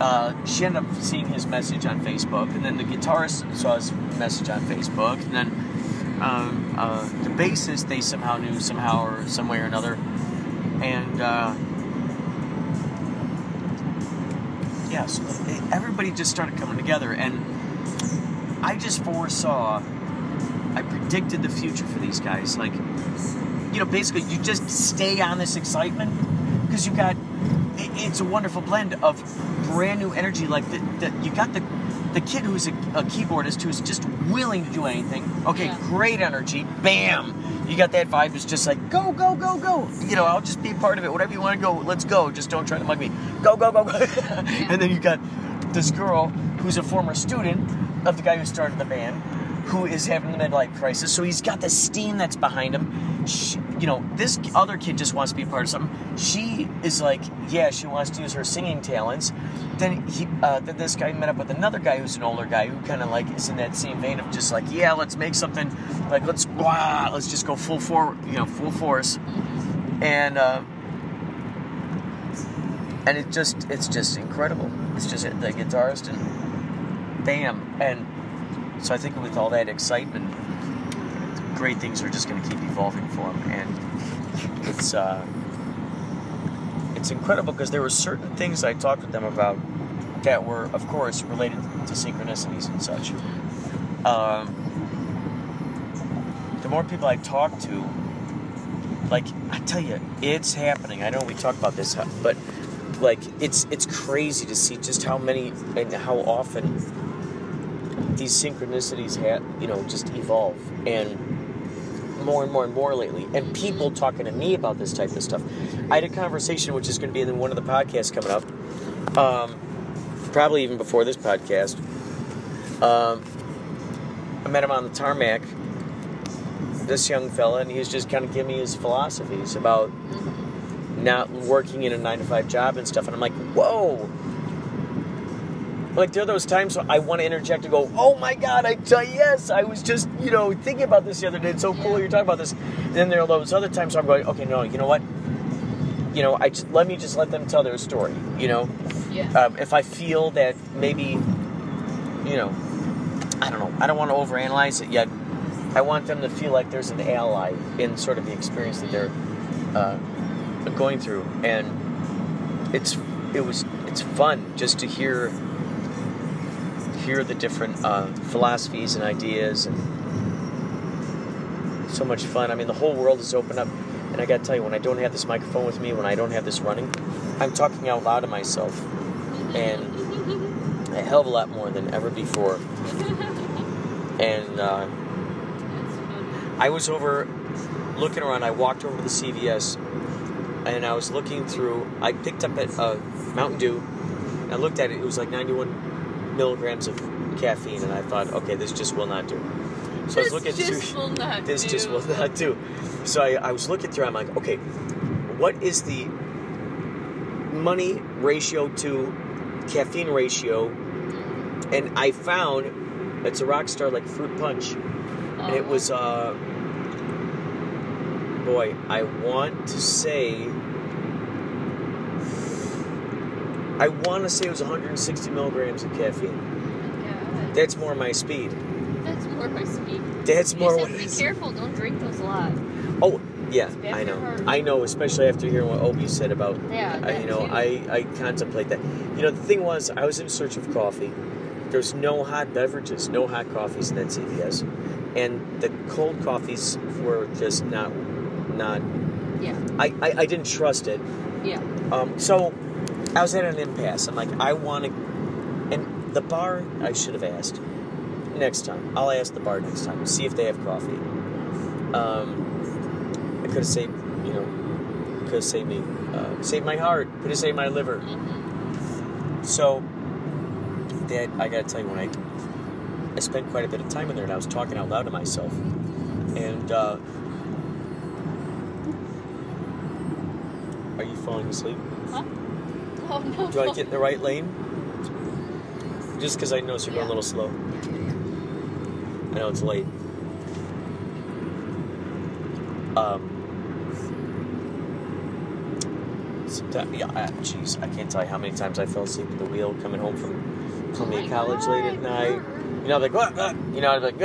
uh, she ended up seeing his message on Facebook, and then the guitarist saw his message on Facebook, and then um, uh, the bassist they somehow knew somehow or some way or another, and uh, yeah, so they- everybody just started coming together, and I just foresaw, I predicted the future for these guys, like you know, basically you just stay on this excitement because you've got it's a wonderful blend of brand new energy. Like the, the you got the the kid who's a, a keyboardist who's just willing to do anything. Okay, Yeah. great energy. Bam. You got that vibe. It's just like go, go, go, go. You know, I'll just be a part of it. Whatever you want to go, let's go. Just don't try to mug me. Go, go, go, go. [laughs] and then you got this girl who's a former student of the guy who started the band, who is having the midlife crisis. So he's got the steam that's behind him. She, you know, this other kid just wants to be a part of something. She is like, yeah, she wants to use her singing talents. Then he, uh, then this guy met up with another guy who's an older guy who kind of like is in that same vein of just like, yeah, let's make something. Like let's, wow, let's just go full for, you know, full force. And uh, and it just, it's just incredible. It's just the guitarist and bam, and so I think with all that excitement, great things are just going to keep evolving for him, and it's uh, it's incredible because there were certain things I talked with them about that were, of course, related to synchronicities and such. Um, the more people I talk to, like I tell you, it's happening. I know we talk about this, but like it's it's crazy to see just how many and how often these synchronicities have you know just evolve and more and more and more lately and people talking to me about this type of stuff. I had a conversation which is going to be in one of the podcasts coming up um, probably even before this podcast. Um, i met him on the tarmac this young fella and he was just kind of giving me his philosophies about not working in a nine to five job and stuff and i'm like whoa like there are those times where I want to interject and go, "Oh my God, I tell you, yes, I was just you know thinking about this the other day. It's so cool you're talking about this." And then there are those other times where I'm going, "Okay, no, you know what? You know, I just, let me just let them tell their story. You know, Yeah. um, if I feel that maybe, you know, I don't know, I don't want to overanalyze it yet. I want them to feel like there's an ally in sort of the experience that they're uh, going through, and it's it was it's fun just to hear hear the different uh, philosophies and ideas and so much fun. I mean, the whole world is open up, and I got to tell you, when I don't have this microphone with me, when I don't have this running, I'm talking out loud to myself, and a hell of a lot more than ever before. And uh, I was over looking around. I walked over to the CVS, and I was looking through. I picked up a, uh, Mountain Dew. And I looked at it. It was like 91 milligrams of caffeine, and I thought, okay, this just will not do. So I was looking just through. will not this just will not do. So I, I was looking through. I'm like, okay, what is the money ratio to caffeine ratio? And I found it's a Rockstar like fruit punch, and it was uh, boy, I want to say. I want to say it was 160 milligrams of caffeine. That's more my speed. That's more my speed. That's You more just what have to be careful. Don't drink those a lot. Oh, yeah, I know. I know, especially after hearing what Obi said about. Yeah, I, you know, too. I I contemplate that. You know, the thing was, I was in search of coffee. There's no hot beverages, no hot coffees in that CVS, and the cold coffees were just not not. Yeah. I I, I didn't trust it. Yeah. Um, so I was at an impasse. I'm like, I want to, and the bar. I should have asked next time. I'll ask the bar next time. See if they have coffee. Um, I could have saved, you know, could have saved me, uh, saved my heart. Could have saved my liver. So that I gotta tell you, when I I spent quite a bit of time in there, and I was talking out loud to myself, and. Uh, are you falling asleep? Huh? Oh [laughs] no. Do I get in the right lane? Just because I notice you're going a little slow. I know it's late. Um, sometimes yeah, jeez, I can't tell you how many times I fell asleep at the wheel coming home from Columbia College late at night. You know, like, what, what? you know, I'm like,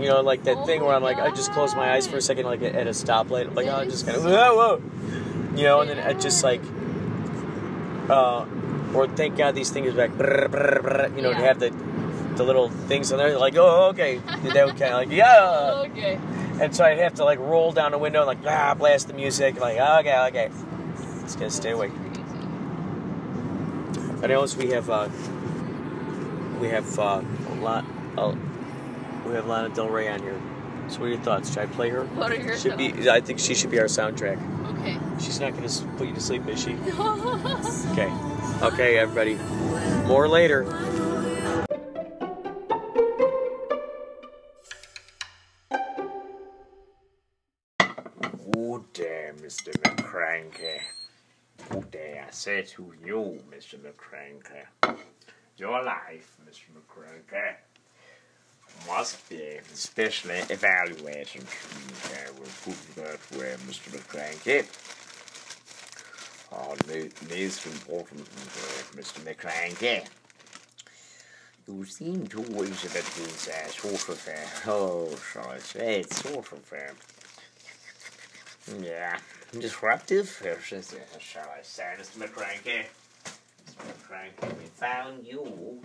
you know, like that thing where I'm like, I just close my eyes for a second, like at a stoplight. I'm like, oh, I just kind of, whoa, whoa, you know, and then I just like, uh, or thank God these things like, brr, brr, brr, you know, to Yeah. have the the little things on there, like, oh, okay, that would kind of like, yeah. [laughs] Okay. And so I'd have to like roll down the window and like ah blast the music like okay okay it's gonna stay awake. I notice we have uh we have uh, a lot uh, we have Lana Del Rey on here. So what are your thoughts? Should I play her? What are your should be I think she should be our soundtrack. Okay. She's not gonna put you to sleep, is she? [laughs] Okay. Okay, everybody. More later. Good day, Mr. McCranky. Good day, I say to you, Mr. McCranky. Your life, Mr. McCranky, must be especially evaluated. I will put that way, Mr. McCranky. Oh, most important, Mr. McCranky. You seem to always have this uh, sort of, uh, oh, shall I say, it's sort of, uh, yeah, disruptive, or shall I say, Mr. McCranky? Mr. McCranky, we found you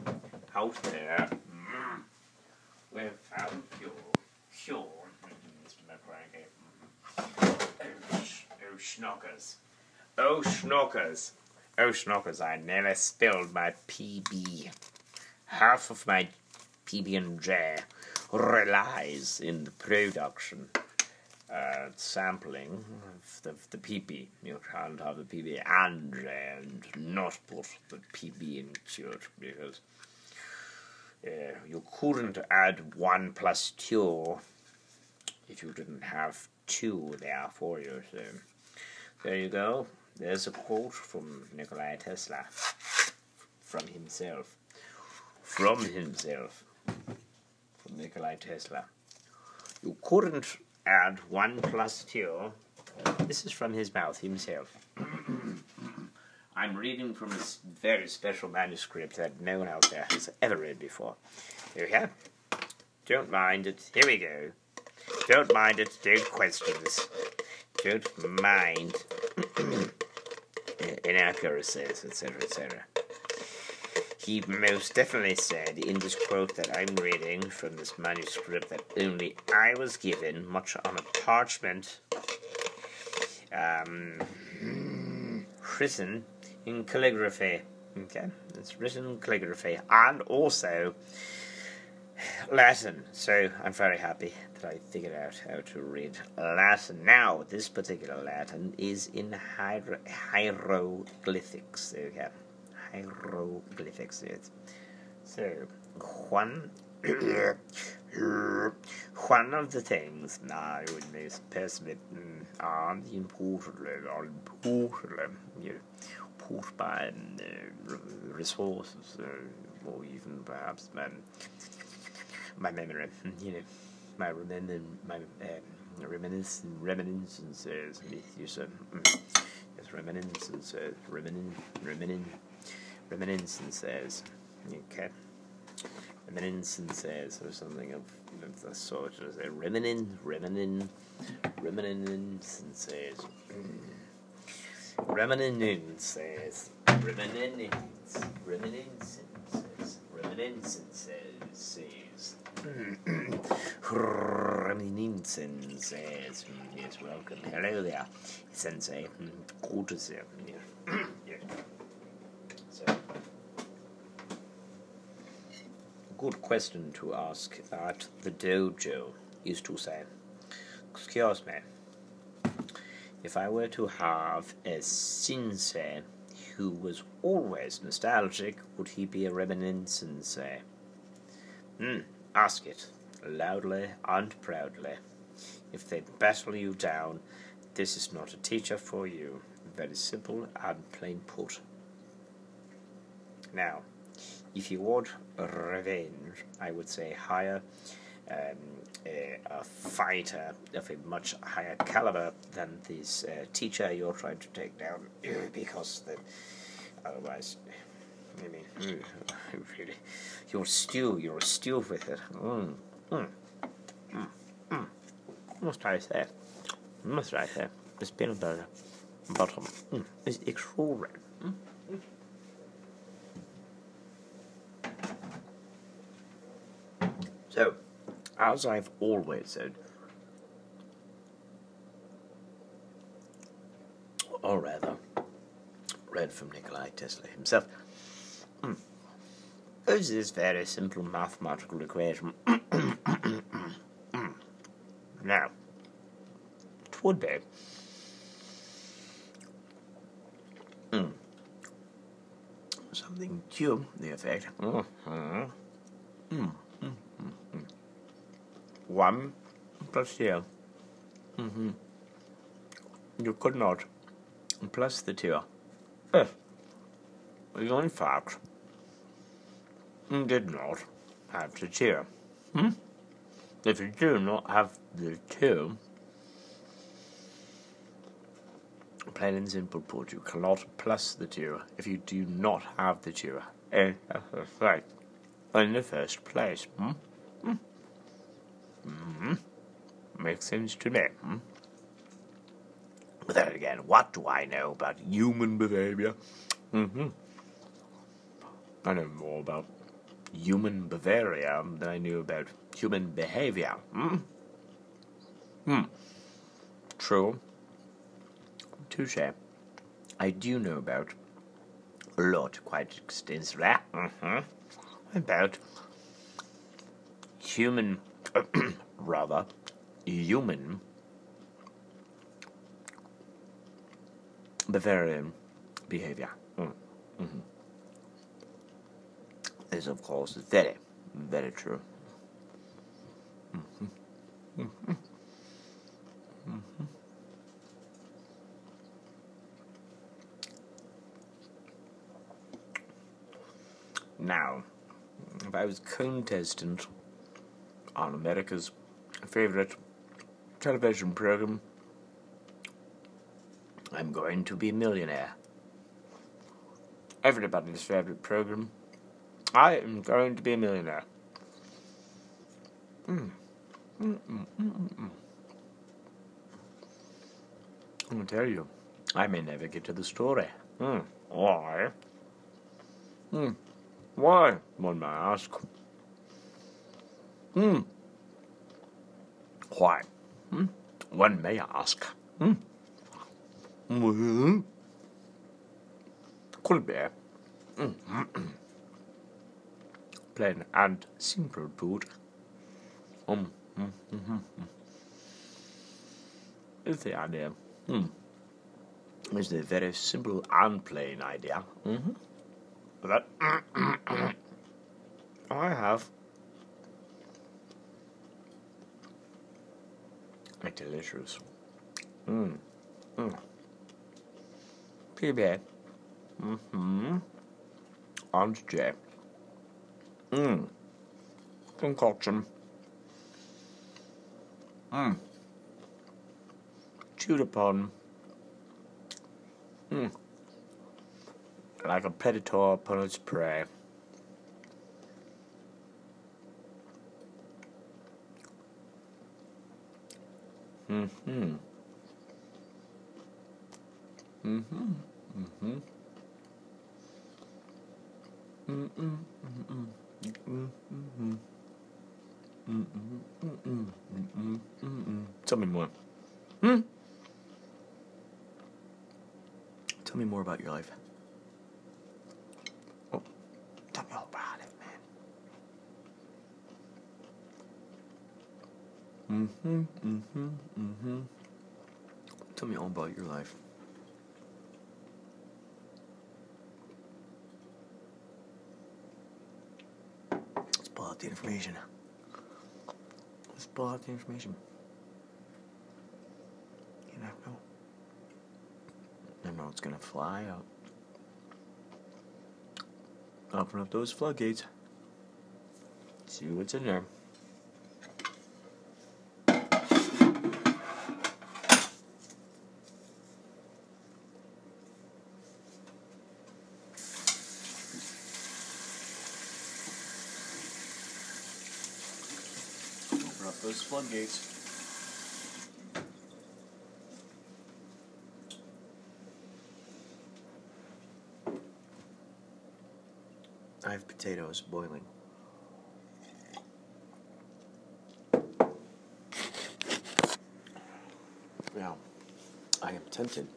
out there. Mm. We found you. Sure, Mr. McCranky. Oh, oh, schnockers. Oh, schnockers. Oh, schnockers, I nearly spilled my PB. Half of my PB&J relies in the production uh, sampling of the, the PB. You can't have the PB and and not put the PB into it because uh, you couldn't add one plus two if you didn't have two there for you. So there you go. There's a quote from Nikolai Tesla from himself. From himself. From Nikolai Tesla. You couldn't add one plus two. This is from his mouth himself. I'm reading from this very special manuscript that no one out there has ever read before. Here we go. Don't mind it. Here we go. Don't mind it. Don't question this. Don't mind inaccuracies, etc., etc. He most definitely said in this quote that I'm reading from this manuscript that only I was given, much on a parchment, um, written in calligraphy. Okay, it's written in calligraphy and also Latin. So I'm very happy that I figured out how to read Latin. Now, this particular Latin is in hiero- hieroglyphics. Okay, hieroglyphics. So one. [clears throat] [laughs] One of the things I would personally mm, are the importantly, you know, put by uh, resources, uh, or even perhaps um, my memory, you know, my remember, my um, reminiscence, reminiscences, yes, um, mm, yes, reminiscences, reminin, reminiscences, okay, reminiscences, or something of, of the sort, as a reminin, reminin, reminiscences, reminiscences, reminiscences, reminiscences, reminiscences. Reminiscences. Yes, welcome. Hello there, Sensei. Good to you. Yes. yes. So, good question to ask at the dojo is to say, excuse me, if I were to have a sensei who was always nostalgic, would he be a reminiscence? Hmm, ask it loudly and proudly. If they battle you down, this is not a teacher for you. Very simple and plain put. Now, if you want revenge, I would say hire um, a, a fighter of a much higher caliber than this uh, teacher you're trying to take down, [clears throat] because the, otherwise, I mean, [laughs] really, you're stew, you're stew with it. Mm, mm, mm, mm. Must I say, must I say, this peanut butter bottom mm, is extraordinary. So, as I've always said, or rather, read from Nikolai Tesla himself, mm, is this very simple mathematical equation. [clears throat] now, it would be. mm, something to the effect. Mhm. Mm, mm, mm, mm. One plus zero. Mm-hmm. You could not plus the two if you in fact did not have the two. Hmm? If you do not have the two, plain and simple put, you cannot plus the two if you do not have the two in effect in the first place. Hmm? Hmm? Hmm? Makes sense to me. Hmm? But then again, what do I know about human behavior? hmm I know more about human Bavaria than I knew about human behavior. Hmm? Hmm. True. Touche. I do know about a lot, quite extensively, hmm about human, [clears throat] rather, human Bavarian behavior. Mm. hmm Is, of course, very, very true. hmm hmm hmm Now, if I was contestant on America's favorite television program, I'm going to be a millionaire. Everybody's favorite program. I am going to be a millionaire. Mm. Mm, mm, gonna tell you, I may never get to the story. Hmm. Why? Hmm. Why? One may ask. Hmm. Why? Hmm? One may ask？嗯，嗯，could hmm? be。嗯，plain [clears throat] and simple food。嗯嗯嗯嗯嗯，is the idea. Is a very simple and plain idea mm -hmm. that I have delicious. Mmm. Mm. PB. Mm-hmm. And J. Mmm. Concoction. Mmm. Chewed upon. Mmm. Like a predator upon its prey. Mm-hmm. Mm-hmm. Mm-hmm. Mm-mm. Mm-mm. Mm-mm. Mm-mm. Mm-mm. Mm-mm. Mm-mm. Mm-mm. Tell me more. Hmm? Tell me more about your life. Oh, tell me all about it, man. Mm-hmm. Mm-hmm. Mm-hmm. Tell me all about your life. Let's pull out the information. Let's pull out the information. You never know. Never know it's gonna fly out. Open up those floodgates. See what's in there. Those floodgates. I have potatoes boiling. Now, I am tempted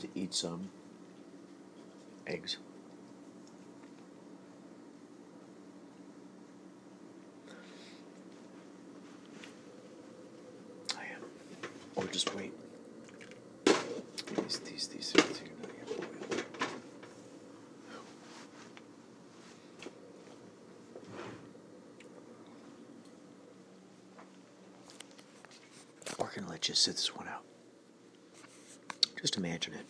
to eat some eggs. I am. Or just wait. These, these, these are two not yet boiled. We're gonna let you sit this one out. Just imagine it.